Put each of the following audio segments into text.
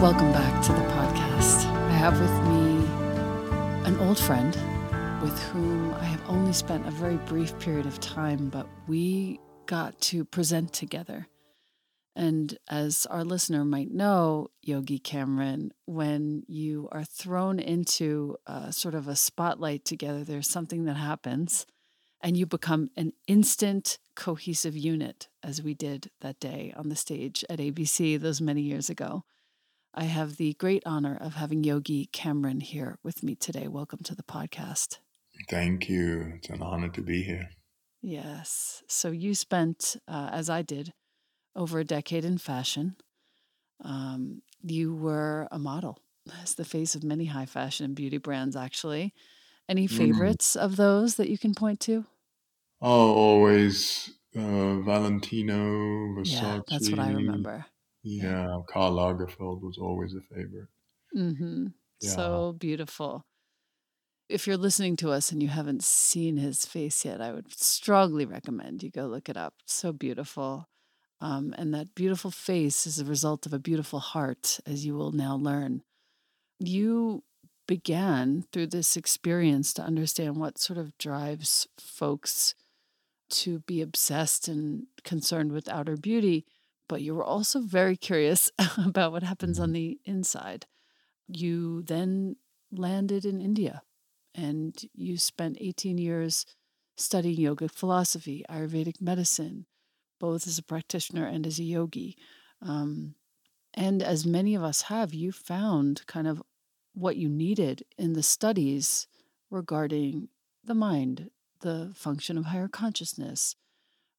Welcome back to the podcast. I have with me an old friend with whom I have only spent a very brief period of time, but we got to present together And as our listener might know, Yogi Cameron, when you are thrown into sort of a spotlight together, there's something that happens and you become an instant cohesive unit, as we did that day on the stage at ABC those many years ago. I have the great honor of having Yogi Cameron here with me today. Welcome to the podcast. Thank you. It's an honor to be here. Yes. So you spent, uh, as I did, over a decade in fashion. Um, you were a model as the face of many high fashion and beauty brands, actually. Any mm. favorites mm. of those that you can point to? Oh, always uh, Valentino, Versace. Yeah, that's what I remember. Yeah, Karl Lagerfeld was always a favorite. Mm-hmm. Yeah. So beautiful. If you're listening to us and you haven't seen his face yet, I would strongly recommend you go look it up. So beautiful. Um, and that beautiful face is a result of a beautiful heart, as you will now learn. You began through this experience to understand what sort of drives folks to be obsessed and concerned with outer beauty, but you were also very curious about what happens on mm-hmm. the inside. You then landed in India and you spent 18 years studying yogic philosophy, Ayurvedic medicine, both as a practitioner and as a yogi. Um, and as many of us have, you found kind of what you needed in the studies regarding the mind, the function of higher consciousness.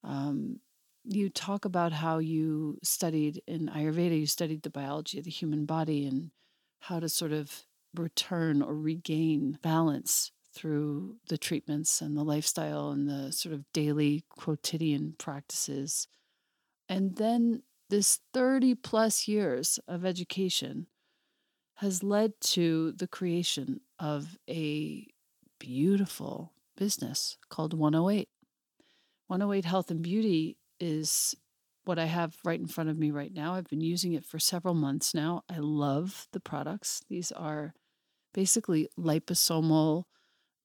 Um, you talk about how you studied in Ayurveda, you studied the biology of the human body and how to sort of return or regain balance through the treatments and the lifestyle and the sort of daily quotidian practices. And then this 30 plus years of education has led to the creation of a beautiful business called 108. 108 Health and Beauty is what I have right in front of me right now. I've been using it for several months now. I love the products. These are basically liposomal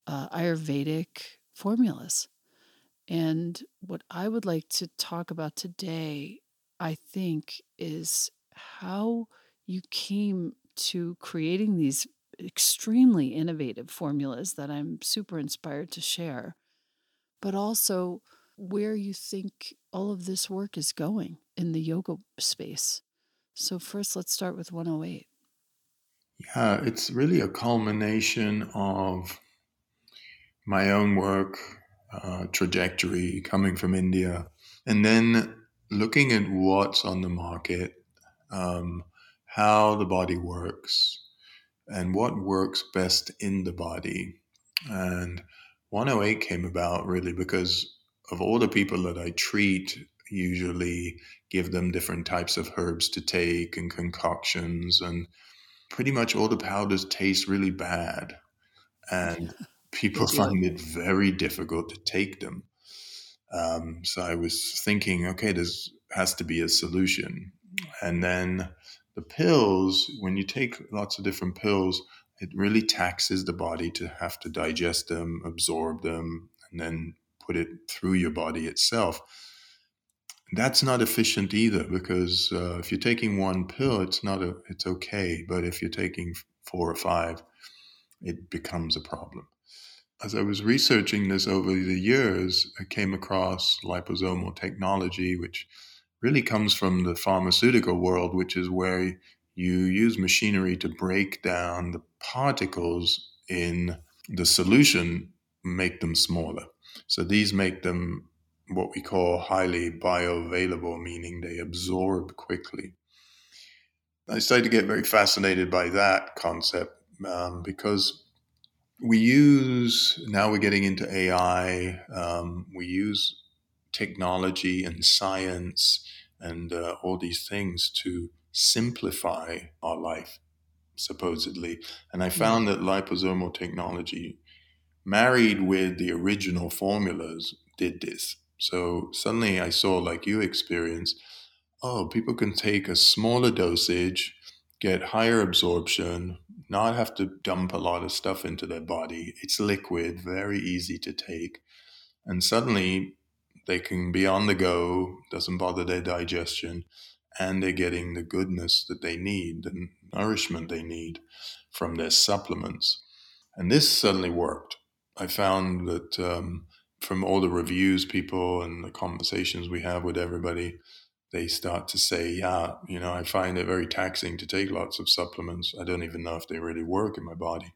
uh, Ayurvedic formulas. And what I would like to talk about today, I think, is how you came to creating these extremely innovative formulas that I'm super inspired to share, but also where you think all of this work is going in the yoga space. So, first, let's start with 108. Yeah, it's really a culmination of my own work uh, trajectory coming from India, and then looking at what's on the market, um, how the body works, and what works best in the body. And 108 came about really because of all the people that I treat, usually give them different types of herbs to take and concoctions, and pretty much all the powders taste really bad. And people find it very difficult to take them. Um, so I was thinking, okay, there has to be a solution. And then the pills, when you take lots of different pills, it really taxes the body to have to digest them, absorb them, and then put it through your body itself. That's not efficient either because uh, if you're taking one pill, it's not a, it's okay, but if you're taking four or five, it becomes a problem as I was researching this over the years, I came across liposomal technology, which really comes from the pharmaceutical world, which is where you use machinery to break down the particles in the solution, make them smaller. So these make them what we call highly bioavailable, meaning they absorb quickly. I started to get very fascinated by that concept um, because we use now we're getting into AI. Um, we use technology and science and uh, all these things to simplify our life, supposedly. And I found that liposomal technology, married with the original formulas, did this. So suddenly I saw, like you experienced, oh, people can take a smaller dosage, get higher absorption, not have to dump a lot of stuff into their body. It's liquid, very easy to take. And suddenly they can be on the go, doesn't bother their digestion. and they're getting the goodness that they need, the nourishment they need from their supplements. And this suddenly worked. I found that um, from all the reviews, people, and the conversations we have with everybody, they start to say, Yeah, you know, I find it very taxing to take lots of supplements. I don't even know if they really work in my body.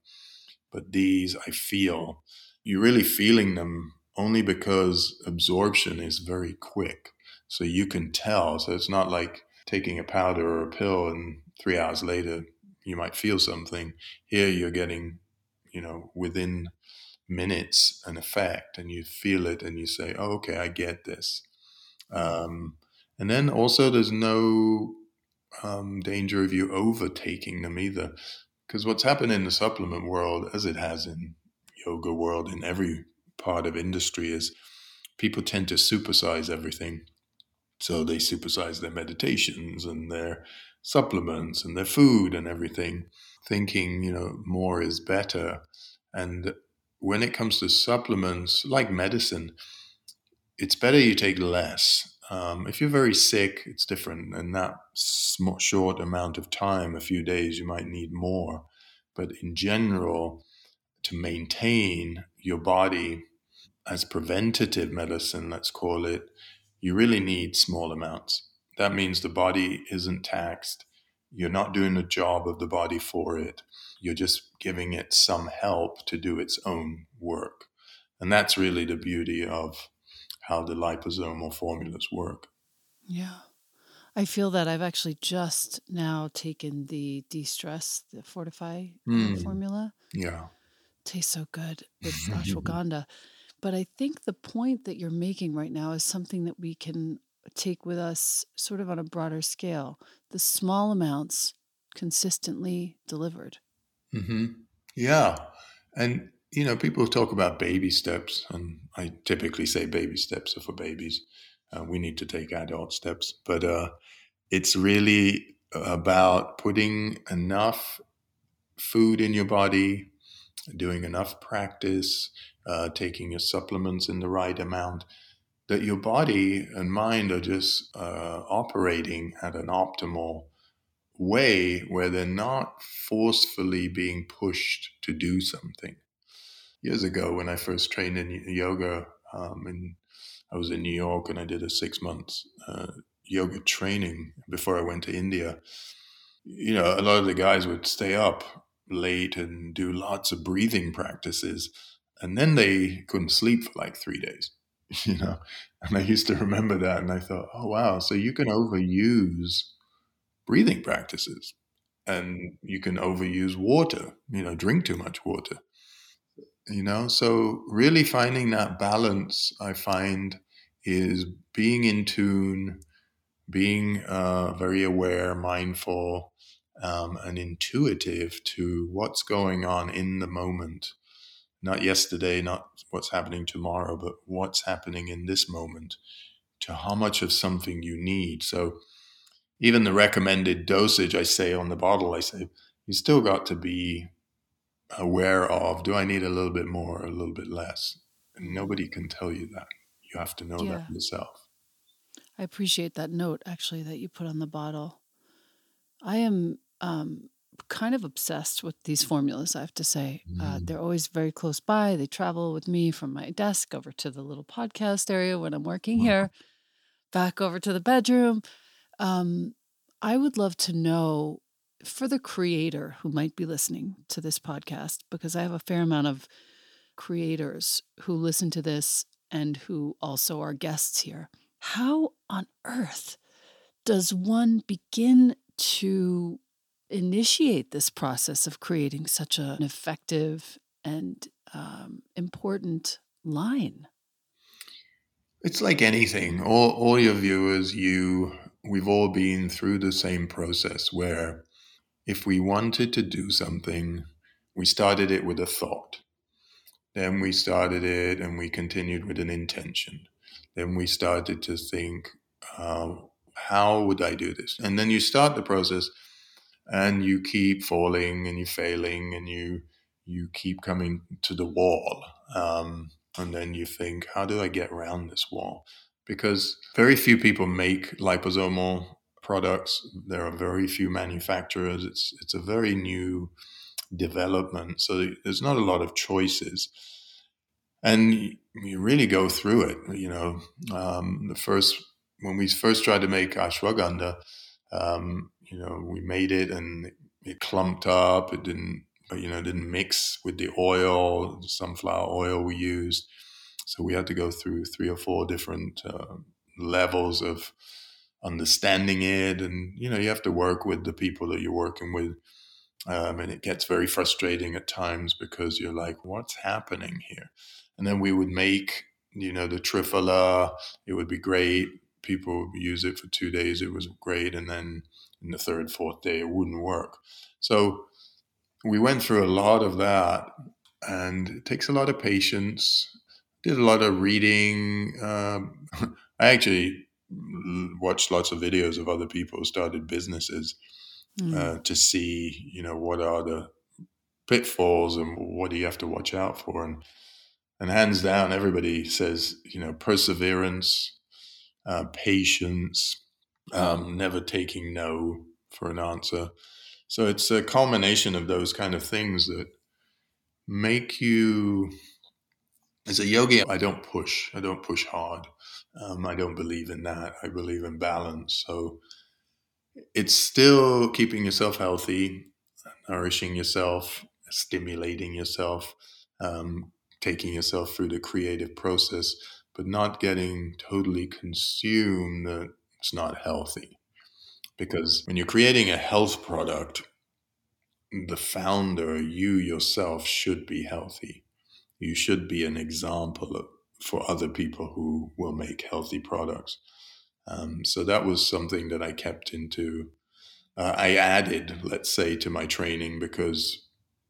But these, I feel, you're really feeling them only because absorption is very quick. So you can tell. So it's not like taking a powder or a pill and three hours later you might feel something. Here you're getting, you know, within minutes an effect and you feel it and you say, oh, okay, I get this. Um, and then also there's no um, danger of you overtaking them either. Because what's happened in the supplement world, as it has in yoga world, in every part of industry, is people tend to supersize everything. So they supersize their meditations and their supplements and their food and everything, thinking, you know, more is better. And when it comes to supplements, like medicine, it's better you take less. Um, if you're very sick, it's different. And that short amount of time, a few days, you might need more. But in general, to maintain your body as preventative medicine, let's call it, you really need small amounts. That means the body isn't taxed. You're not doing the job of the body for it. You're just giving it some help to do its own work. And that's really the beauty of how the liposomal formulas work. Yeah. I feel that I've actually just now taken the de stress, the fortify mm. formula. Yeah. Tastes so good with ashwagandha. But I think the point that you're making right now is something that we can take with us sort of on a broader scale. The small amounts consistently delivered. Mm-hmm. Yeah. And, you know, people talk about baby steps, and I typically say baby steps are for babies. Uh, we need to take adult steps. But uh, it's really about putting enough food in your body, doing enough practice, uh, taking your supplements in the right amount, that your body and mind are just uh, operating at an optimal way where they're not forcefully being pushed to do something. Years ago, when I first trained in yoga, um, and I was in New York and I did a six months uh, yoga training before I went to India. You know, a lot of the guys would stay up late and do lots of breathing practices and then they couldn't sleep for like three days you know and i used to remember that and i thought oh wow so you can overuse breathing practices and you can overuse water you know drink too much water you know so really finding that balance i find is being in tune being uh, very aware mindful um, and intuitive to what's going on in the moment not yesterday, not what's happening tomorrow, but what's happening in this moment to how much of something you need. So even the recommended dosage I say on the bottle, I say, you still got to be aware of do I need a little bit more or a little bit less? And nobody can tell you that. You have to know yeah. that yourself. I appreciate that note actually that you put on the bottle. I am um, kind of obsessed with these formulas, I have to say. Uh, mm. Uh, they're always very close by. They travel with me from my desk over to the little podcast area when I'm working wow. here, back over to the bedroom. Um, I would love to know for the creator who might be listening to this podcast, because I have a fair amount of creators who listen to this and who also are guests here. How on earth does one begin to initiate this process of creating such an effective and um, important line? It's like anything. All, all your viewers, you, we've all been through the same process where if we wanted to do something, we started it with a thought. Then we started it and we continued with an intention. Then we started to think, uh, how would I do this? And then you start the process and you keep falling and you failing and you you keep coming to the wall um, and then you think how do i get around this wall because very few people make liposomal products. There are very few manufacturers. It's it's a very new development, so there's not a lot of choices, and you really go through it. You know, um, the first when we first tried to make ashwagandha, um, you know, we made it and it clumped up. It didn't, you know, didn't mix with the oil, sunflower oil we used. So we had to go through three or four different uh, levels of understanding it, and you know, you have to work with the people that you're working with. Um, and it gets very frustrating at times because you're like, what's happening here? And then we would make, you know, the triphala. It would be great people would use it for two days, it was great. And then in the third, fourth day, it wouldn't work. So we went through a lot of that, and it takes a lot of patience. Did a lot of reading. Um, I actually watched lots of videos of other people who started businesses mm. uh, to see, you know, what are the pitfalls and what do you have to watch out for. And and hands down, everybody says, you know, perseverance, uh, patience, um, never taking no for an answer. So it's a culmination of those kind of things that make you. As a yogi, I don't push. I don't push hard. Um, I don't believe in that. I believe in balance. So it's still keeping yourself healthy, nourishing yourself, stimulating yourself, um, taking yourself through the creative process but not getting totally consumed that it's not healthy. Because when you're creating a health product, the founder, you yourself, should be healthy. You should be an example for other people who will make healthy products. Um, so that was something that I kept into. Uh, I added, let's say, to my training because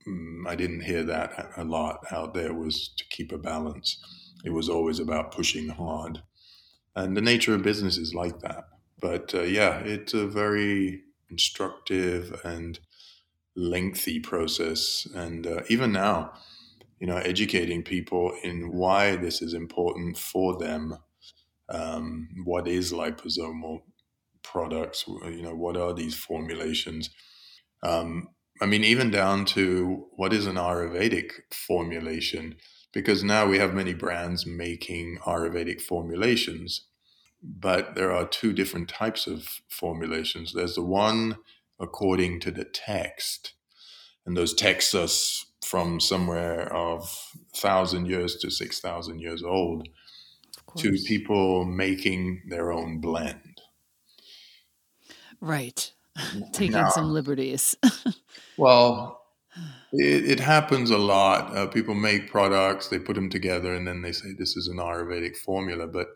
um, I didn't hear that a lot out there was to keep a balance. It was always about pushing hard. And the nature of business is like that. But uh, yeah, it's a very instructive and lengthy process. And uh, even now, you know, educating people in why this is important for them. Um, what is liposomal products? You know, what are these formulations? Um, I mean, even down to what is an Ayurvedic formulation? because now we have many brands making Ayurvedic formulations. But there are two different types of formulations. There's the one according to the text, and those texts are from somewhere of thousand years to six thousand years old, to people making their own blend. Right, taking now, some liberties. well, it, it happens a lot. Uh, people make products, they put them together, and then they say this is an Ayurvedic formula. But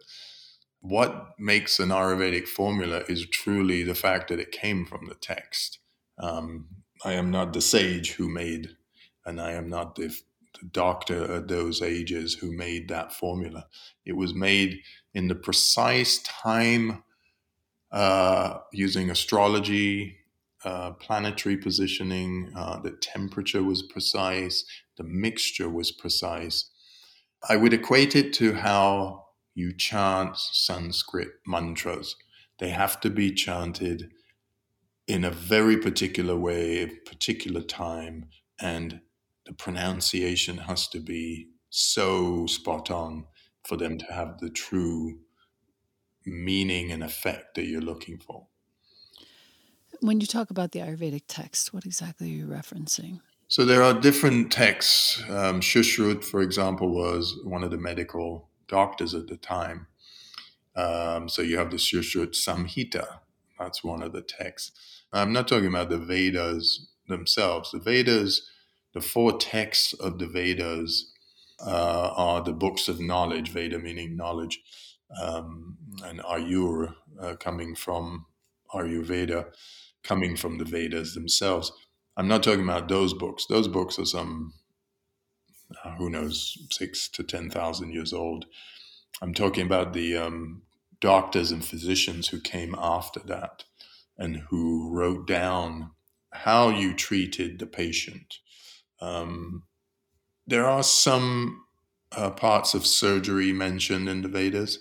what makes an Ayurvedic formula is truly the fact that it came from the text. Um, I am not the sage who made, and I am not the, the doctor at those ages who made that formula. It was made in the precise time uh, using astrology, uh, planetary positioning, uh, the temperature was precise, the mixture was precise. I would equate it to how you chant Sanskrit mantras. They have to be chanted in a very particular way, a particular time, and the pronunciation has to be so spot on for them to have the true meaning and effect that you're looking for. When you talk about the Ayurvedic text, what exactly are you referencing? So there are different texts. Um, Shushrut, for example, was one of the medical doctors at the time. Um, so you have the Shushrut Samhita. That's one of the texts. I'm not talking about the Vedas themselves. The Vedas, the four texts of the Vedas uh, are the books of knowledge, Veda meaning knowledge, um, and Ayur uh, coming from Ayurveda coming from the Vedas themselves. I'm not talking about those books. Those books are some, uh, who knows, six to 10,000 years old. I'm talking about the um, doctors and physicians who came after that and who wrote down how you treated the patient. Um, there are some uh, parts of surgery mentioned in the Vedas,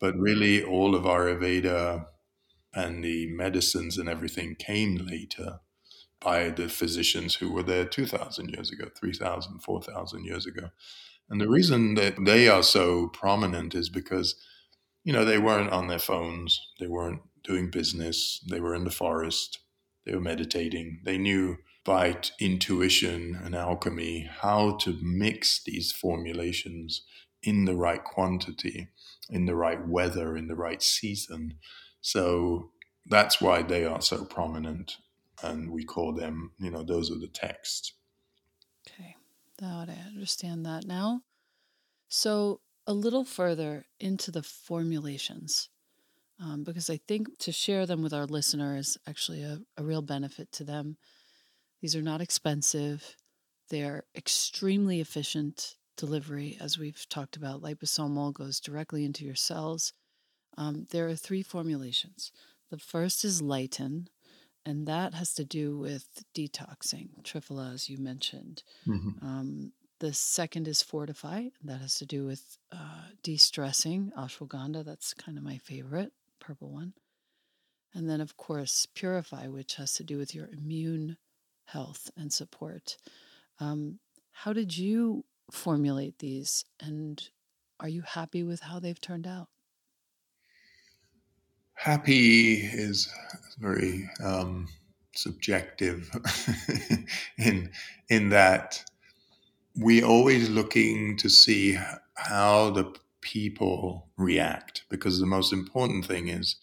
but really all of Ayurveda and the medicines and everything came later by the physicians who were there 2,000 years ago, 3,000, 4,000 years ago. And the reason that they are so prominent is because, you know, they weren't on their phones, they weren't doing business, they were in the forest, they were meditating, they knew by intuition and alchemy how to mix these formulations in the right quantity, in the right weather, in the right season. So that's why they are so prominent. And we call them, you know, those are the texts. Okay. Thought I understand that now. So a little further into the formulations, um, because I think to share them with our listeners is actually a, a real benefit to them these are not expensive. They're extremely efficient delivery, as we've talked about. Liposomal goes directly into your cells. Um, there are three formulations. The first is Lighten, and that has to do with detoxing, Triphala, as you mentioned. Mm-hmm. Um, the second is Fortify, that has to do with uh, de stressing, ashwagandha, that's kind of my favorite, purple one. And then, of course, Purify, which has to do with your immune health and support. Um, how did you formulate these, and are you happy with how they've turned out? Happy is very um, subjective in in that we're always looking to see how the people react because the most important thing is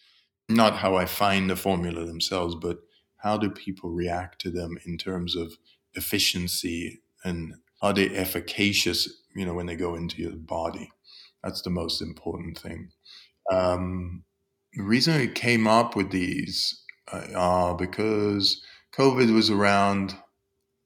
not how I find the formula themselves, but how do people react to them in terms of efficiency and are they efficacious you know when they go into your body? That's the most important thing. Um, the reason I came up with these uh, are because covid was around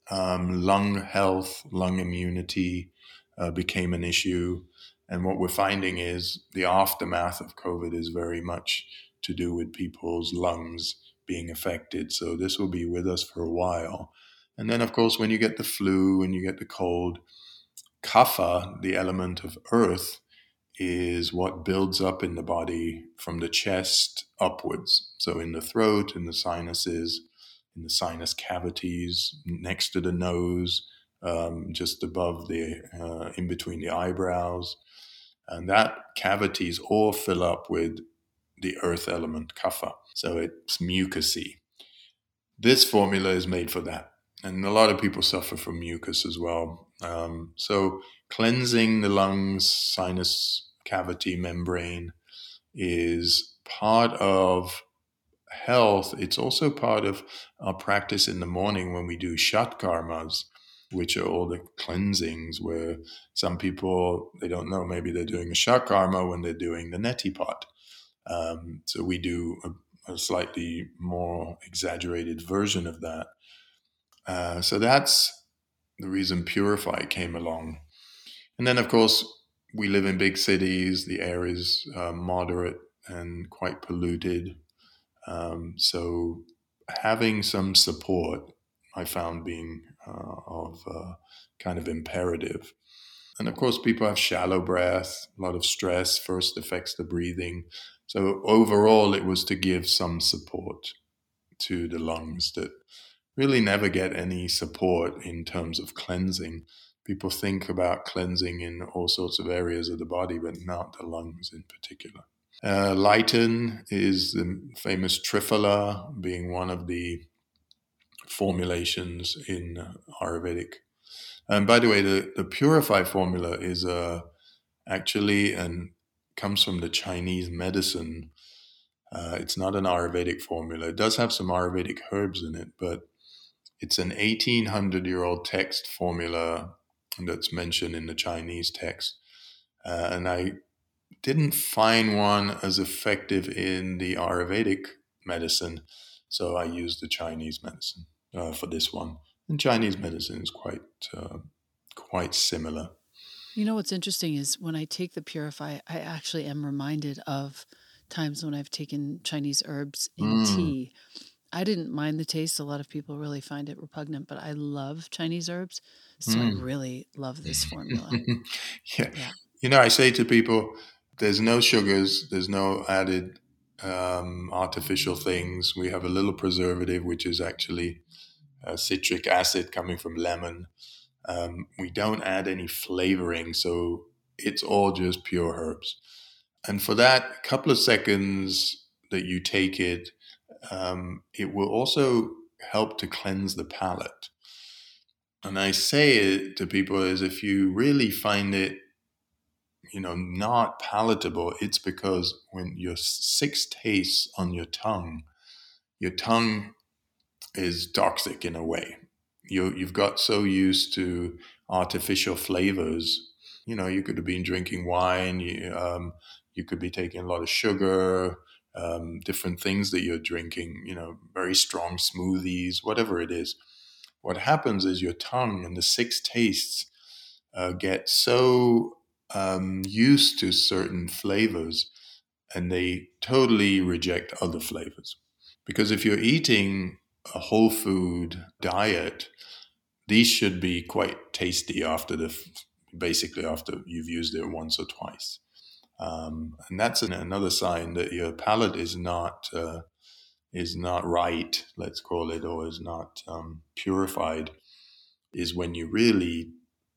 um, lung health lung immunity uh, became an issue. And what we're finding is the aftermath of covid is very much to do with people's lungs being affected. So this will be with us for a while. And then, of course, when you get the flu and you get the cold, kapha, the element of earth, is what builds up in the body from the chest upwards. So in the throat, in the sinuses, in the sinus cavities, next to the nose, um, just above the, uh, in between the eyebrows. And that cavities all fill up with the earth element kapha. So it's mucousy. This formula is made for that. And a lot of people suffer from mucus as well. Um, so cleansing the lungs, sinus cavity membrane is part of health. It's also part of our practice in the morning when we do shatkarmas, which are all the cleansings where some people, they don't know, maybe they're doing a shatkarma when they're doing the neti pot. Um, so we do a, slightly more exaggerated version of that. Uh, so that's the reason Purify came along. And then, of course, we live in big cities. The air is uh, moderate and quite polluted. Um, so having some support, I found being uh, of uh, kind of imperative. And of course, people have shallow breath, a lot of stress first affects the breathing. So overall, it was to give some support to the lungs that really never get any support in terms of cleansing. People think about cleansing in all sorts of areas of the body, but not the lungs in particular. Uh, is the famous Triphala, being one of the formulations in Ayurvedic. And by the way, the, the Purify formula is uh, actually an comes from the Chinese medicine. Uh, it's not an Ayurvedic formula. It does have some Ayurvedic herbs in it, but it's an 1800 year old text formula that's mentioned in the Chinese text. Uh, and I didn't find one as effective in the Ayurvedic medicine, so I used the Chinese medicine uh, for this one. And Chinese medicine is quite uh, quite similar. You know what's interesting is when I take the Purify, I actually am reminded of times when I've taken Chinese herbs in mm. tea. I didn't mind the taste. A lot of people really find it repugnant, but I love Chinese herbs. So mm. I really love this formula. yeah. yeah. You know, I say to people, there's no sugars, there's no added um, artificial things. We have a little preservative, which is actually citric acid coming from lemon. Um, we don't add any flavoring, so it's all just pure herbs. And for that couple of seconds that you take it, um, it will also help to cleanse the palate. And I say it to people as if you really find it, you know, not palatable, it's because when your six tastes on your tongue, your tongue is toxic in a way. You you've got so used to artificial flavors. You know, you could have been drinking wine. You, um, you could be taking a lot of sugar, um, different things that you're drinking. You know, very strong smoothies, whatever it is. What happens is your tongue and the six tastes uh, get so um, used to certain flavors, and they totally reject other flavors. Because if you're eating a whole food diet, these should be quite tasty after the basically after you've used it once or twice. Um, and that's an, another sign that your palate is not uh, is not right, let's call it, or is not um, purified. Is when you really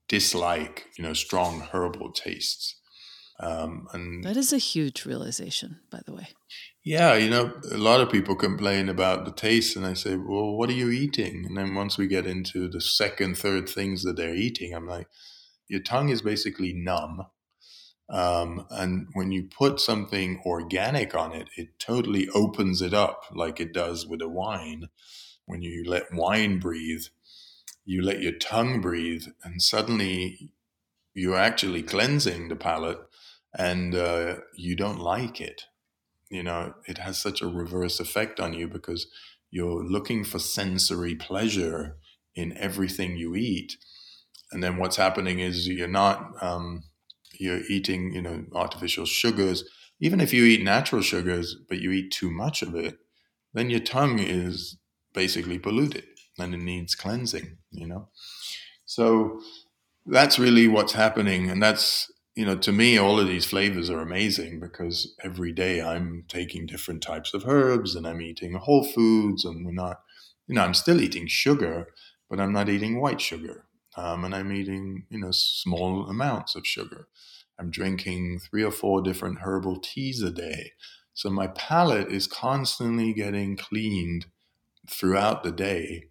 dislike, you know, strong herbal tastes. Um, and that is a huge realization, by the way. Yeah, you know, a lot of people complain about the taste, and I say, well, what are you eating? And then once we get into the second, third things that they're eating, I'm like, your tongue is basically numb. Um, and when you put something organic on it, it totally opens it up like it does with a wine. When you let wine breathe, you let your tongue breathe, and suddenly you're actually cleansing the palate and uh, you don't like it you know, it has such a reverse effect on you because you're looking for sensory pleasure in everything you eat. And then what's happening is you're not, um, you're eating, you know, artificial sugars. Even if you eat natural sugars, but you eat too much of it, then your tongue is basically polluted and it needs cleansing, you know? So that's really what's happening. And that's, you know, to me, all of these flavors are amazing because every day I'm taking different types of herbs and I'm eating whole foods, and we're not, you know, I'm still eating sugar, but I'm not eating white sugar. Um, and I'm eating, you know, small amounts of sugar. I'm drinking three or four different herbal teas a day. So my palate is constantly getting cleaned throughout the day.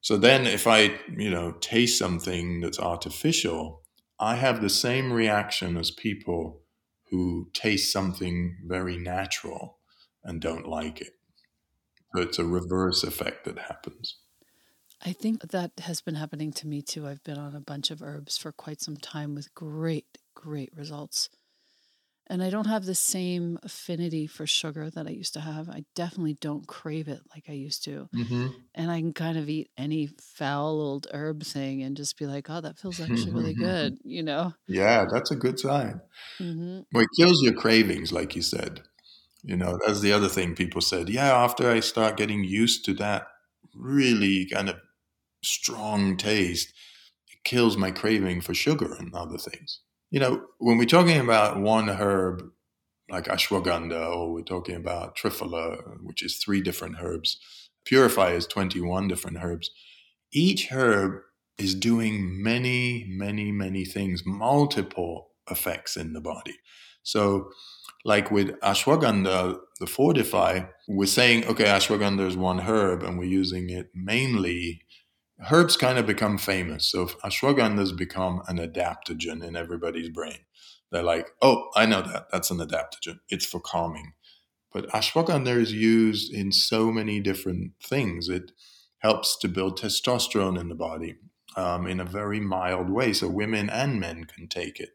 So then if I, you know, taste something that's artificial, I have the same reaction as people who taste something very natural and don't like it. So it's a reverse effect that happens. I think that has been happening to me too. I've been on a bunch of herbs for quite some time with great, great results and I don't have the same affinity for sugar that I used to have. I definitely don't crave it like I used to. Mm-hmm. And I can kind of eat any foul old herb thing and just be like, oh, that feels actually really good, you know? Yeah, that's a good sign. Mm-hmm. Well, it kills your cravings, like you said. You know, that's the other thing people said. Yeah, after I start getting used to that really kind of strong taste, it kills my craving for sugar and other things you know, when we're talking about one herb like ashwagandha, or we're talking about triphala, which is three different herbs, purify is 21 different herbs. Each herb is doing many, many, many things, multiple effects in the body. So, like with ashwagandha, the fortify, we're saying, okay, ashwagandha is one herb and we're using it mainly herbs kind of become famous. So ashwagandha has become an adaptogen in everybody's brain. They're like, oh, I know that. That's an adaptogen. It's for calming. But ashwagandha is used in so many different things. It helps to build testosterone in the body um, in a very mild way. So women and men can take it.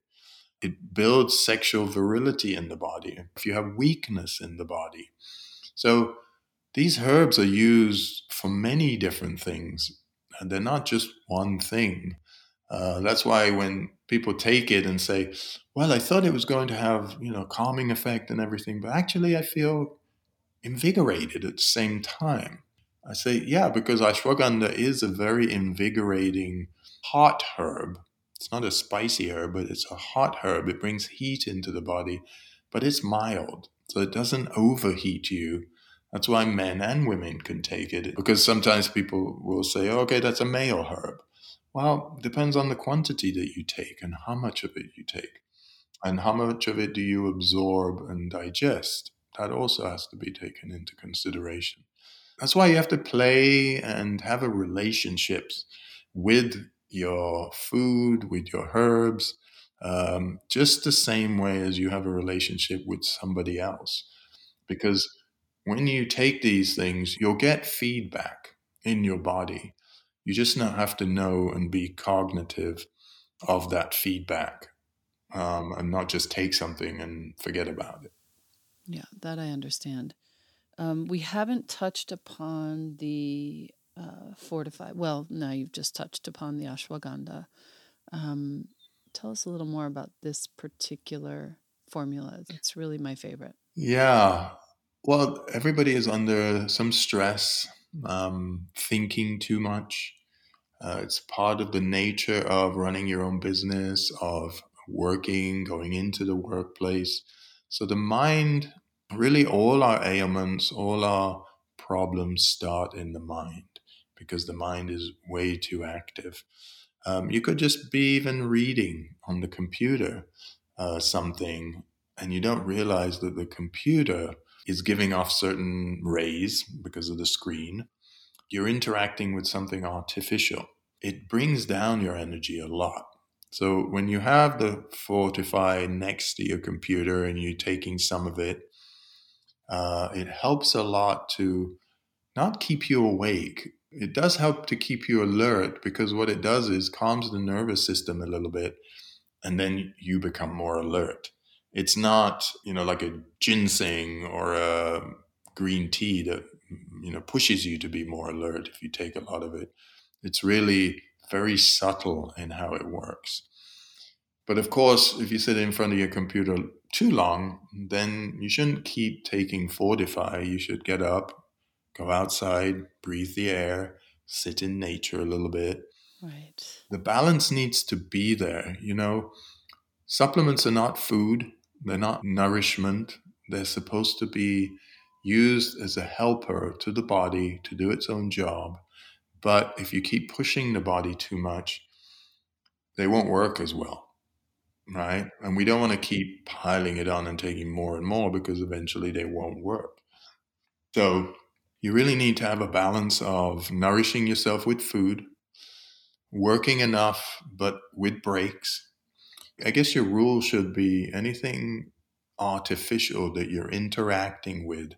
It builds sexual virility in the body. If you have weakness in the body. So these herbs are used for many different things they're not just one thing. Uh, that's why when people take it and say, "Well, I thought it was going to have you know calming effect and everything, but actually I feel invigorated at the same time," I say, "Yeah, because ashwagandha is a very invigorating hot herb. It's not a spicy herb, but it's a hot herb. It brings heat into the body, but it's mild. So it doesn't overheat you. That's why men and women can take it because sometimes people will say, oh, okay, that's a male herb. Well, depends on the quantity that you take and how much of it you take. And how much of it do you absorb and digest? That also has to be taken into consideration. That's why you have to play and have a relationships with your food, with your herbs, um, just the same way as you have a relationship with somebody else. Because when you take these things, you'll get feedback in your body. You just now have to know and be cognitive of that feedback um, and not just take something and forget about it. Yeah, that I understand. Um, we haven't touched upon the uh, fortified. Well, no, you've just touched upon the ashwagandha. Um, tell us a little more about this particular formula. It's really my favorite. Yeah. Well, everybody is under some stress, um, thinking too much. Uh, it's part of the nature of running your own business, of working, going into the workplace. So the mind, really, all our ailments, all our problems start in the mind because the mind is way too active. Um, you could just be even reading on the computer uh, something, and you don't realize that the computer is giving off certain rays because of the screen. You're interacting with something artificial. It brings down your energy a lot. So when you have the Fortify next to your computer and you're taking some of it, uh, it helps a lot to not keep you awake, it does help to keep you alert because what it does is calms the nervous system a little bit and then you become more alert. It's not, you know, like a ginseng or a green tea that, you know, pushes you to be more alert if you take a lot of it. It's really very subtle in how it works. But of course, if you sit in front of your computer too long, then you shouldn't keep taking Fortify. You should get up, go outside, breathe the air, sit in nature a little bit. Right. The balance needs to be there. You know, supplements are not food, they're not nourishment. They're supposed to be used as a helper to the body to do its own job. But if you keep pushing the body too much, they won't work as well. Right. And we don't want to keep piling it on and taking more and more because eventually they won't work. So you really need to have a balance of nourishing yourself with food, working enough, but with breaks. I guess your rule should be anything artificial that you're interacting with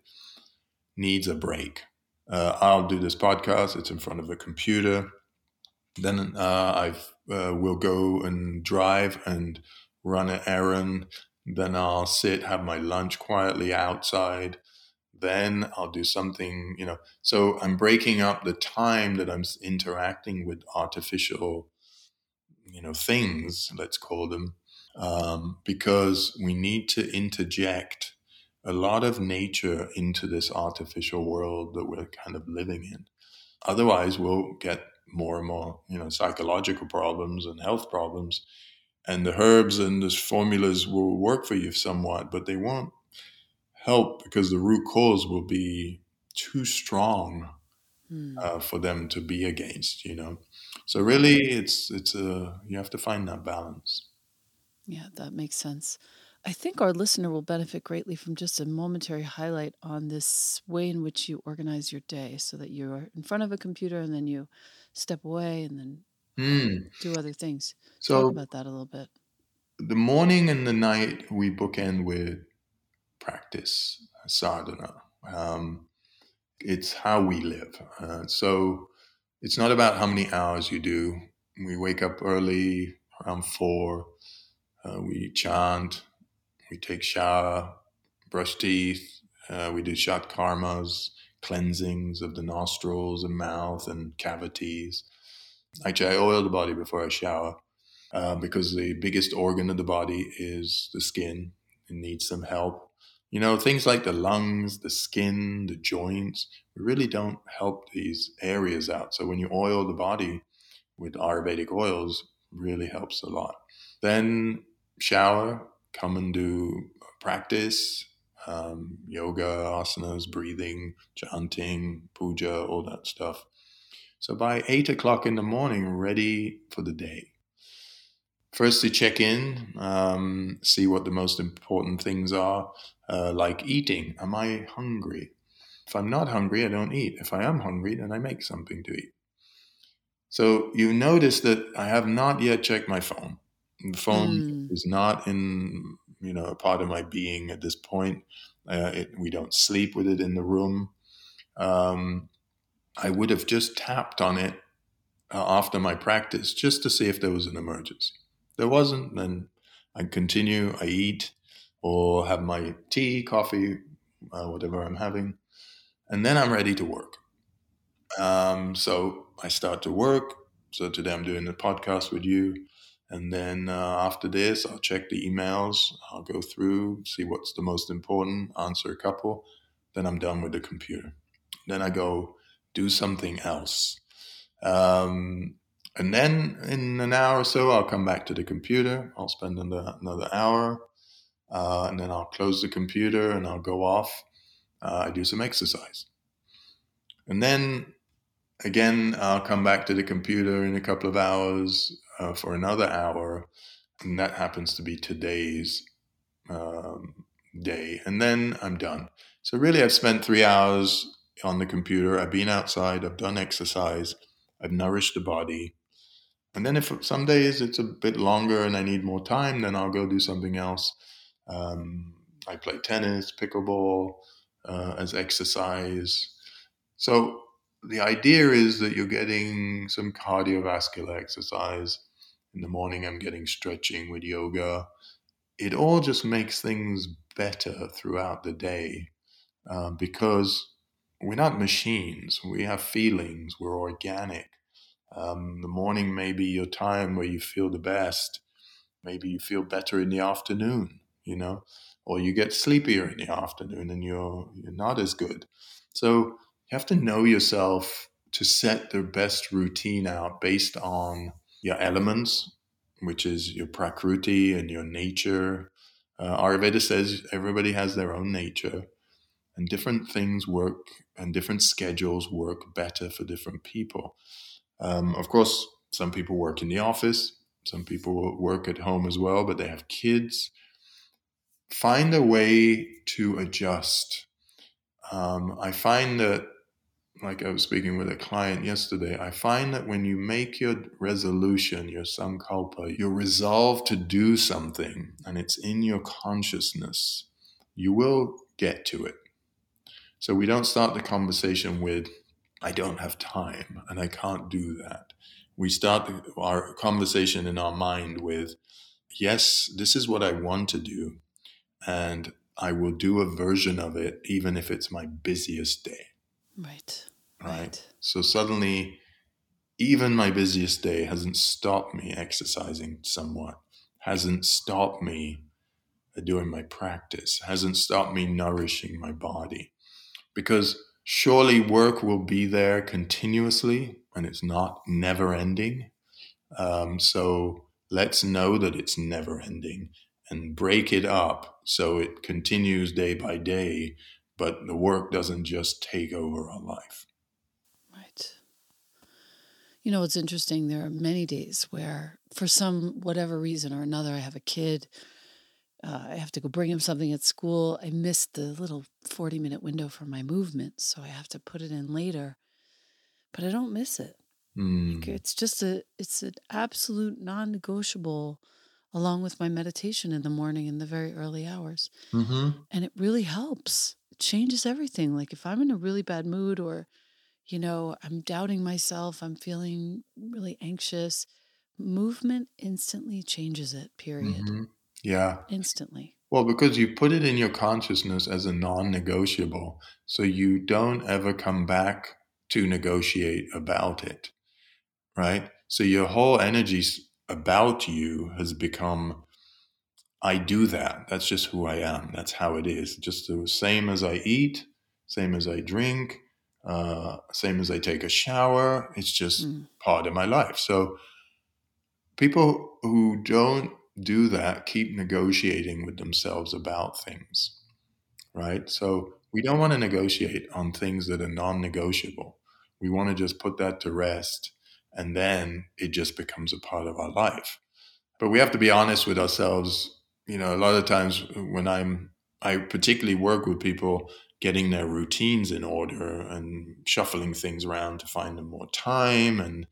needs a break. Uh, I'll do this podcast, it's in front of a computer. Then uh, I uh, will go and drive and run an errand. Then I'll sit, have my lunch quietly outside then I'll do something, you know. So I'm breaking up the time that I'm interacting with artificial, you know, things, let's call them, um, because we need to interject a lot of nature into this artificial world that we're kind of living in. Otherwise, we'll get more and more, you know, psychological problems and health problems. And the herbs and the formulas will work for you somewhat, but they won't help because the root cause will be too strong mm. uh, for them to be against you know so really it's it's a you have to find that balance yeah that makes sense i think our listener will benefit greatly from just a momentary highlight on this way in which you organize your day so that you're in front of a computer and then you step away and then mm. do other things so talk about that a little bit the morning and the night we bookend with practice sadhana. Um, it's how we live. Uh, so it's not about how many hours you do. We wake up early, around four. Uh, we chant. We take shower, brush teeth. Uh, we do shat karmas, cleansings of the nostrils and mouth and cavities. Actually, I oil the body before I shower uh, because the biggest organ of the body is the skin. It needs some help. You know, things like the lungs, the skin, the joints, we really don't help these areas out. So when you oil the body with Ayurvedic oils, really helps a lot. Then shower, come and do practice, um, yoga, asanas, breathing, chanting, puja, all that stuff. So by eight o'clock in the morning, ready for the day. First, to check in, um, see what the most important things are, uh, like eating. Am I hungry? If I'm not hungry, I don't eat. If I am hungry, then I make something to eat. So you notice that I have not yet checked my phone. The phone mm. is not in you know a part of my being at this point. Uh, it, we don't sleep with it in the room. Um, I would have just tapped on it uh, after my practice just to see if there was an emergency. There wasn't, then I continue. I eat or have my tea, coffee, uh, whatever I'm having, and then I'm ready to work. Um, so I start to work. So today I'm doing the podcast with you. And then uh, after this, I'll check the emails. I'll go through, see what's the most important, answer a couple. Then I'm done with the computer. Then I go do something else. Um, and then in an hour or so, I'll come back to the computer. I'll spend another, another hour. Uh, and then I'll close the computer and I'll go off. Uh, I do some exercise. And then again, I'll come back to the computer in a couple of hours uh, for another hour, and that happens to be today's um, day, and then I'm done. So really, I've spent three hours on the computer. I've been outside. I've done exercise. I've nourished the body. And then if some days it's a bit longer and I need more time, then I'll go do something else. Um, I play tennis, pickleball uh, as exercise. So the idea is that you're getting some cardiovascular exercise. In the morning, I'm getting stretching with yoga. It all just makes things better throughout the day uh, because we're not machines. We have feelings. We're organic. Um, the morning may be your time where you feel the best. Maybe you feel better in the afternoon, you know, or you get sleepier in the afternoon and you're you're not as good. So you have to know yourself to set the best routine out based on your elements, which is your prakriti and your nature. Uh, Ayurveda says everybody has their own nature, and different things work and different schedules work better for different people. Um, of course, some people work in the office, some people work at home as well, but they have kids. Find a way to adjust. Um, I find that like I was speaking with a client yesterday, I find that when you make your resolution, your sankalpa, your resolve to do something, and it's in your consciousness, you will get to it. So we don't start the conversation with, I don't have time and I can't do that. We start our conversation in our mind with, yes, this is what I want to do, and I will do a version of it even if it's my busiest day. Right. Right. right. So suddenly, even my busiest day hasn't stopped me exercising somewhat, hasn't stopped me uh, doing my practice, hasn't stopped me nourishing my body. Because surely work will be there continuously and it's not never ending. Um, so let's know that it's never ending and break it up so it continues day by day, but the work doesn't just take over our life. Right. You know, it's interesting. There are many days where, for some whatever reason or another, I have a kid. Uh, I have to go bring him something at school. I missed the little 40 minute window for my movement, so I have to put it in later. But I don't miss it. Mm. It's just a, it's an absolute non negotiable along with my meditation in the morning in the very early hours. Mm-hmm. And it really helps. It changes everything. Like if I'm in a really bad mood or you know, I'm doubting myself, I'm feeling really anxious. Movement instantly changes it, period. Mm-hmm. Yeah. Instantly. Well, because you put it in your consciousness as a non negotiable. So you don't ever come back to negotiate about it. Right. So your whole energy about you has become I do that. That's just who I am. That's how it is. Just the same as I eat, same as I drink, uh, same as I take a shower. It's just mm. part of my life. So people who don't do that keep negotiating with themselves about things. right? So we don't want to negotiate on things that are non negotiable. We want to just put that to rest and then it just becomes a part of our life. But we have to be honest with ourselves. You know, a lot of times when I'm, I particularly work with people getting their routines in order and shuffling things around to find them more time. And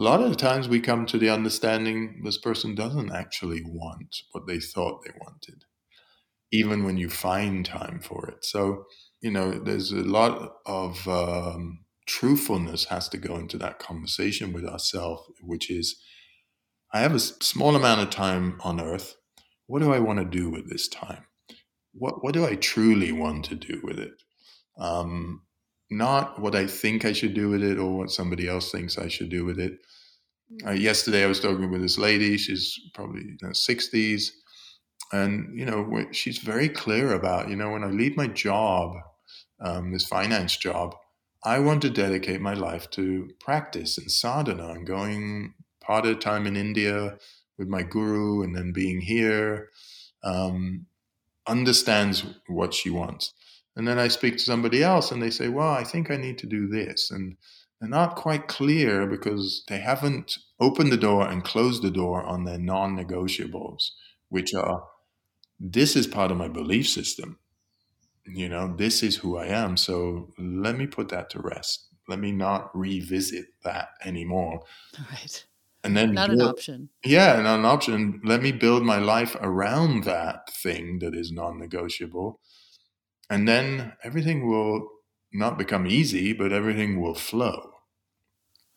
a lot of the times we come to the understanding this person doesn't actually want what they thought they wanted even when you find time for it. So, you know, there's a lot of um, truthfulness has to go into that conversation with ourselves, which is I have a small amount of time on earth. What do I want to do with this time? What, what do I truly want to do with it? Um, not what I think I should do with it or what somebody else thinks I should do with it. Uh, yesterday, I was talking with this lady. She's probably in her 60s and you know she's very clear about you know when i leave my job um, this finance job i want to dedicate my life to practice and sadhana and going part of the time in india with my guru and then being here um, understands what she wants and then i speak to somebody else and they say well i think i need to do this and they're not quite clear because they haven't opened the door and closed the door on their non-negotiables which are this is part of my belief system. You know, this is who I am. So let me put that to rest. Let me not revisit that anymore. Right. And then not build, an option. Yeah, not an option. Let me build my life around that thing that is non-negotiable. And then everything will not become easy, but everything will flow.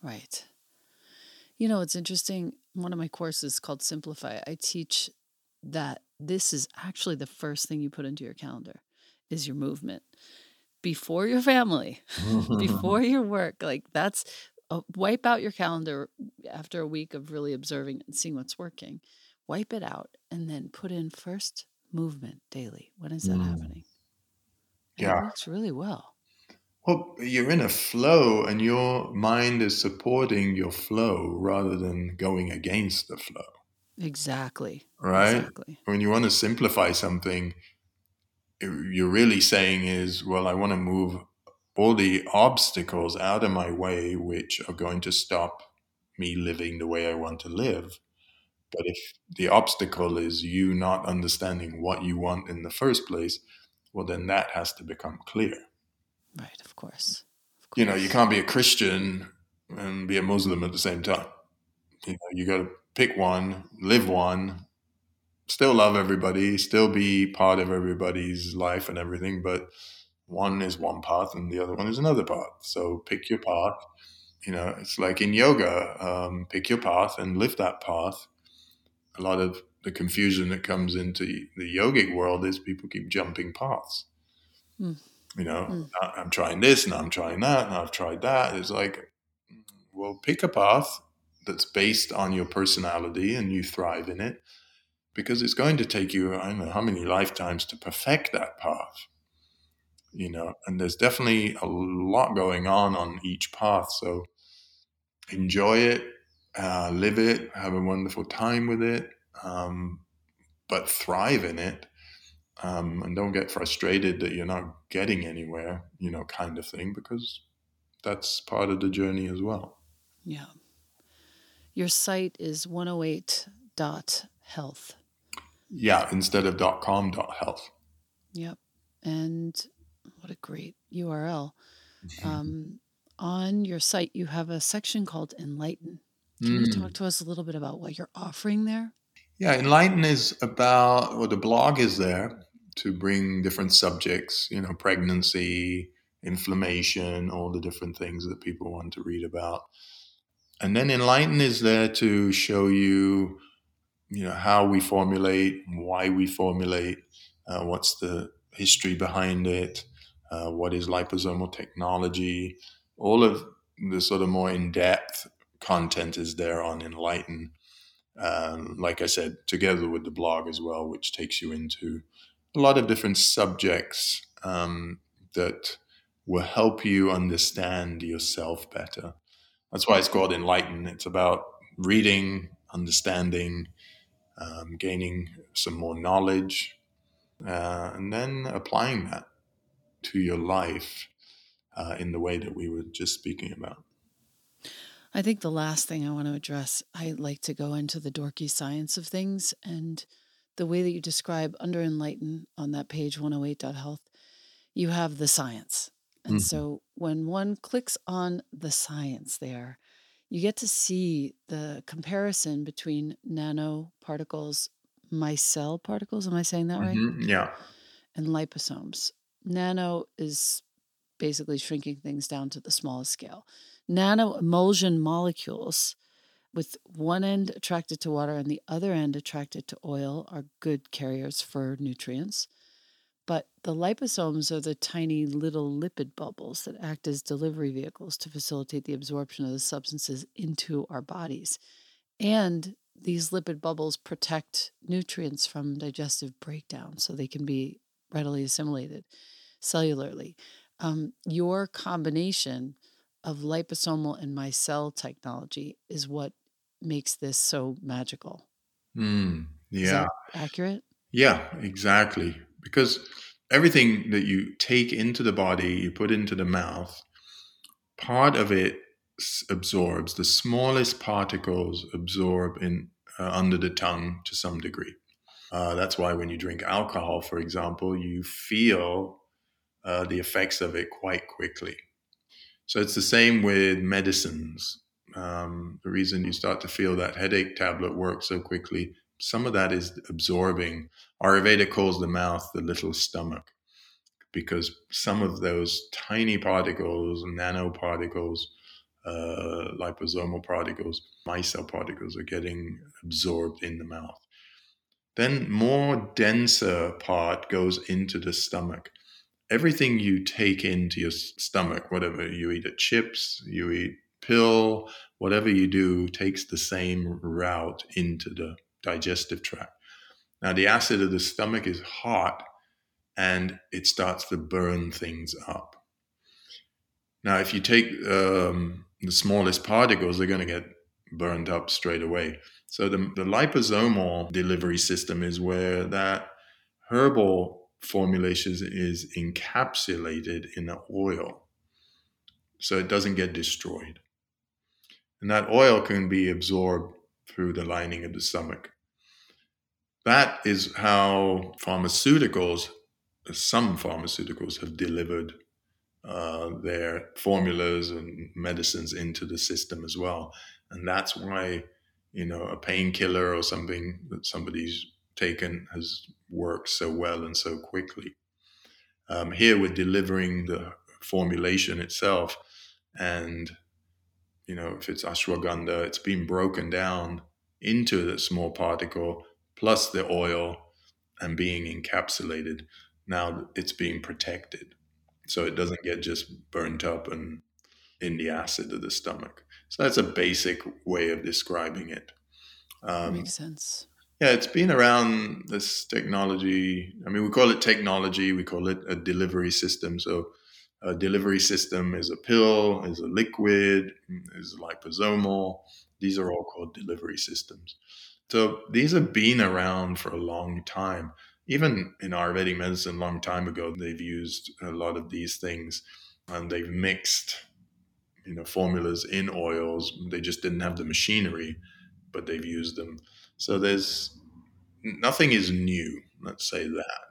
Right. You know, it's interesting. One of my courses called Simplify, I teach that this is actually the first thing you put into your calendar is your movement before your family, before your work. Like that's uh, wipe out your calendar after a week of really observing and seeing what's working. Wipe it out and then put in first movement daily. When is that mm. happening? Yeah. It works really well. Well, you're in a flow and your mind is supporting your flow rather than going against the flow. Exactly. Right? Exactly. When you want to simplify something, you're really saying is, well, I want to move all the obstacles out of my way, which are going to stop me living the way I want to live. But if the obstacle is you not understanding what you want in the first place, well, then that has to become clear. Right, of course. Of course. You know, you can't be a Christian and be a Muslim at the same time. You know, you got to pick one, live one, still love everybody, still be part of everybody's life and everything, but one is one path and the other one is another path. So pick your path. You know, it's like in yoga, um, pick your path and live that path. A lot of the confusion that comes into the yogic world is people keep jumping paths. Mm. You know, mm. I'm trying this and I'm trying that and I've tried that. It's like, well, pick a path that's based on your personality and you thrive in it because it's going to take you i don't know how many lifetimes to perfect that path you know and there's definitely a lot going on on each path so enjoy it uh, live it have a wonderful time with it um, but thrive in it um, and don't get frustrated that you're not getting anywhere you know kind of thing because that's part of the journey as well yeah your site is 108.health. Yeah, instead of .com .health. Yep. And what a great URL. Um, on your site, you have a section called Enlighten. Can mm. you talk to us a little bit about what you're offering there? Yeah, Enlighten is about, well, the blog is there to bring different subjects, you know, pregnancy, inflammation, all the different things that people want to read about. And then enlighten is there to show you you know how we formulate why we formulate uh, what's the history behind it uh, what is liposomal technology. All of the sort of more in-depth content is there on enlighten um, like i said together with the blog as well which takes you into a lot of different subjects um, that will help you understand yourself better that's why it's called Enlighten. It's about reading, understanding, um, gaining some more knowledge, uh, and then applying that to your life uh, in the way that we were just speaking about. I think the last thing I want to address, I like to go into the dorky science of things and the way that you describe under enlighten on that page 108.health, you have the science. And mm-hmm. so when one clicks on the science there, you get to see the comparison between nanoparticles, micelle particles. Am I saying that right? Mm-hmm. Yeah. And liposomes. Nano is basically shrinking things down to the smallest scale. Nano emulsion molecules with one end attracted to water and the other end attracted to oil are good carriers for nutrients. But the liposomes are the tiny little lipid bubbles that act as delivery vehicles to facilitate the absorption of the substances into our bodies. And these lipid bubbles protect nutrients from digestive breakdown so they can be readily assimilated cellularly. Um, your combination of liposomal and micelle technology is what makes this so magical. Mm, yeah. accurate? Yeah, exactly. Because everything that you take into the body, you put into the mouth, part of it absorbs. The smallest particles absorb in uh, under the tongue to some degree. Uh, that's why when you drink alcohol, for example, you feel uh, the effects of it quite quickly. So it's the same with medicines. Um, the reason you start to feel that headache tablet work so quickly, some of that is absorbing. Ayurveda calls the mouth the little stomach because some of those tiny particles, nanoparticles, uh, liposomal particles, micelle particles are getting absorbed in the mouth. Then more denser part goes into the stomach everything you take into your stomach, whatever you eat at chips, you eat pill, whatever you do takes the same route into the digestive tract. Now, the acid of the stomach is hot and it starts to burn things up. Now, if you take um, the smallest particles, they're going to get burned up straight away. So, the, the liposomal delivery system is where that herbal formulations is encapsulated in the oil so it doesn't get destroyed. And that oil can be absorbed through the lining of the stomach. That is how pharmaceuticals, some pharmaceuticals, have delivered uh, their formulas and medicines into the system as well. And that's why, you know, a painkiller or something that somebody's taken has worked so well and so quickly. Um, here we're delivering the formulation itself, and you know if it's ashwagandha, it's been broken down into the small particle plus the oil and being encapsulated. Now it's being protected, so it doesn't get just burnt up and in the acid of the stomach. So that's a basic way of describing it. Um, Makes sense. Yeah, it's been around this technology. I mean, we call it technology, we call it a delivery system. So, a delivery system is a pill, is a liquid, is liposomal. These are all called delivery systems. So, these have been around for a long time. Even in Ayurvedic medicine, a long time ago, they've used a lot of these things and they've mixed you know formulas in oils they just didn't have the machinery but they've used them so there's nothing is new. Let's say that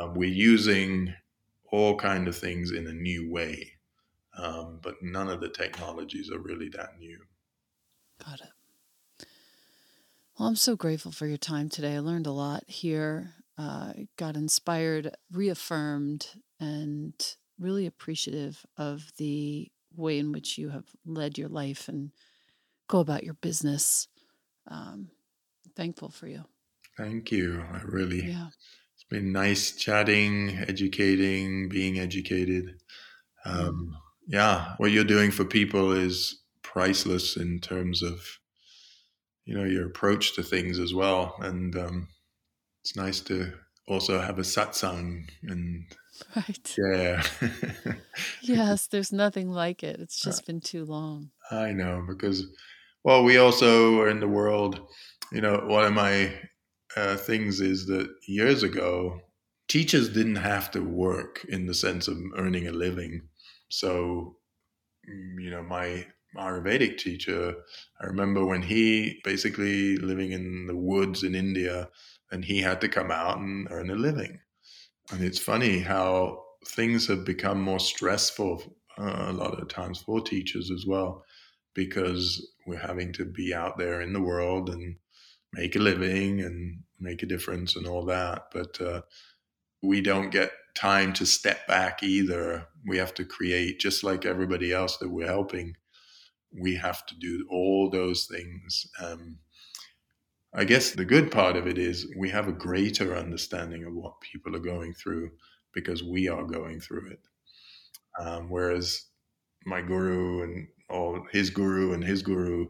um, we're using all kind of things in a new way, um, but none of the technologies are really that new. Got it. Well, I'm so grateful for your time today. I learned a lot here. Uh, got inspired, reaffirmed, and really appreciative of the way in which you have led your life and go about your business. Um, thankful for you. Thank you. I really, yeah. it's been nice chatting, educating, being educated. Um, yeah, what you're doing for people is priceless in terms of, you know, your approach to things as well. And um, it's nice to also have a satsang and right yeah yes there's nothing like it it's just uh, been too long i know because well we also are in the world you know, one of my uh, things is that years ago, teachers didn't have to work in the sense of earning a living. So, mm, you know, my Ayurvedic teacher, I remember when he basically living in the woods in India and he had to come out and earn a living. And it's funny how things have become more stressful uh, a lot of times for teachers as well, because we're having to be out there in the world and make a living and make a difference and all that. But uh, we don't get time to step back either. We have to create, just like everybody else that we're helping, we have to do all those things. Um, I guess the good part of it is we have a greater understanding of what people are going through because we are going through it. Um, whereas my guru and all his guru and his guru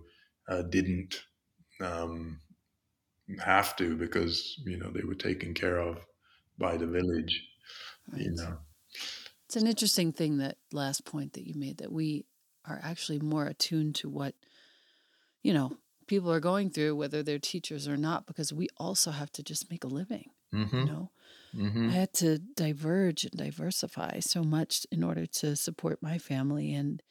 uh, didn't um, have to because you know they were taken care of by the village. Right. You know, it's an interesting thing that last point that you made that we are actually more attuned to what you know people are going through whether they're teachers or not because we also have to just make a living mm-hmm. you know mm-hmm. i had to diverge and diversify so much in order to support my family and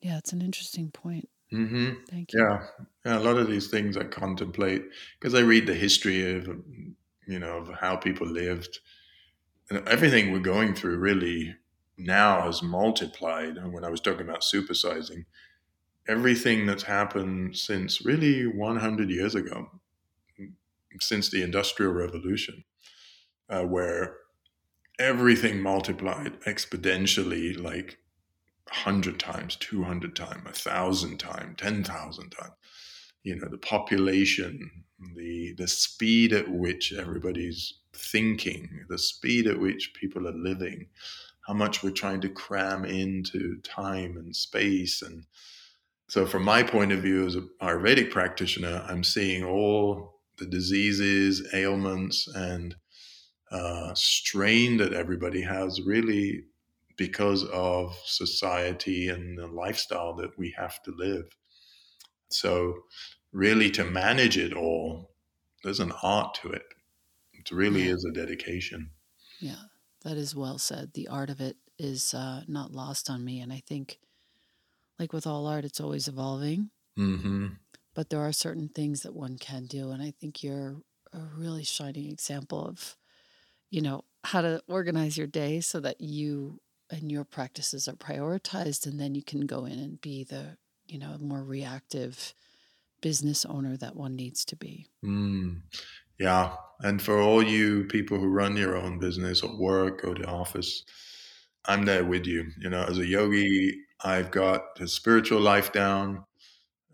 yeah it's an interesting point mm-hmm. thank you yeah. yeah a lot of these things i contemplate because i read the history of you know of how people lived and everything we're going through really now has multiplied. And when I was talking about supersizing, everything that's happened since really 100 years ago, since the Industrial Revolution, uh, where everything multiplied exponentially, like 100 times, 200 times, 1,000 times, 10,000 times. You know, the population, the, the speed at which everybody's thinking, the speed at which people are living, how much we're trying to cram into time and space. And so, from my point of view as an Ayurvedic practitioner, I'm seeing all the diseases, ailments, and uh, strain that everybody has really because of society and the lifestyle that we have to live. So, really, to manage it all, there's an art to it. It really is a dedication. Yeah. That is well said. The art of it is uh, not lost on me. And I think, like with all art, it's always evolving. Mm-hmm. But there are certain things that one can do. And I think you're a really shining example of, you know, how to organize your day so that you and your practices are prioritized. And then you can go in and be the, you know, more reactive business owner that one needs to be. Mm. Yeah. And for all you people who run your own business or work or the office, I'm there with you. You know, as a yogi, I've got the spiritual life down.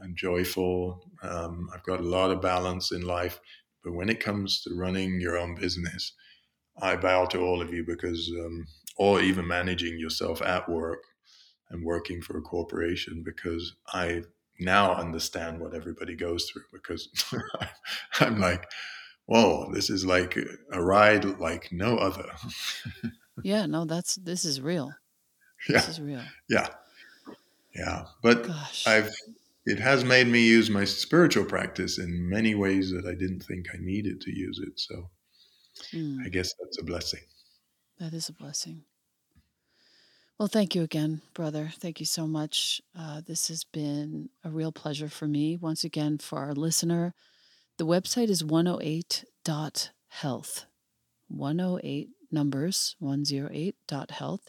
I'm joyful. Um, I've got a lot of balance in life. But when it comes to running your own business, I bow to all of you because, um, or even managing yourself at work and working for a corporation, because I now understand what everybody goes through. Because I'm like, whoa, this is like a ride like no other. yeah, no, that's this is real. Yeah. This is real. Yeah. Yeah. But Gosh. I've it has made me use my spiritual practice in many ways that I didn't think I needed to use it. So mm. I guess that's a blessing. That is a blessing. Well, thank you again, brother. Thank you so much. Uh, this has been a real pleasure for me. Once again, for our listener, the website is 108.health. 108 numbers, 108.health.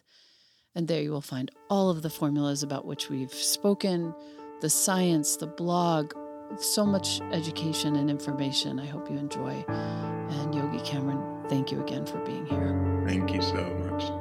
And there you will find all of the formulas about which we've spoken, the science, the blog, so much education and information. I hope you enjoy. And Yogi Cameron, thank you again for being here. Thank you so much.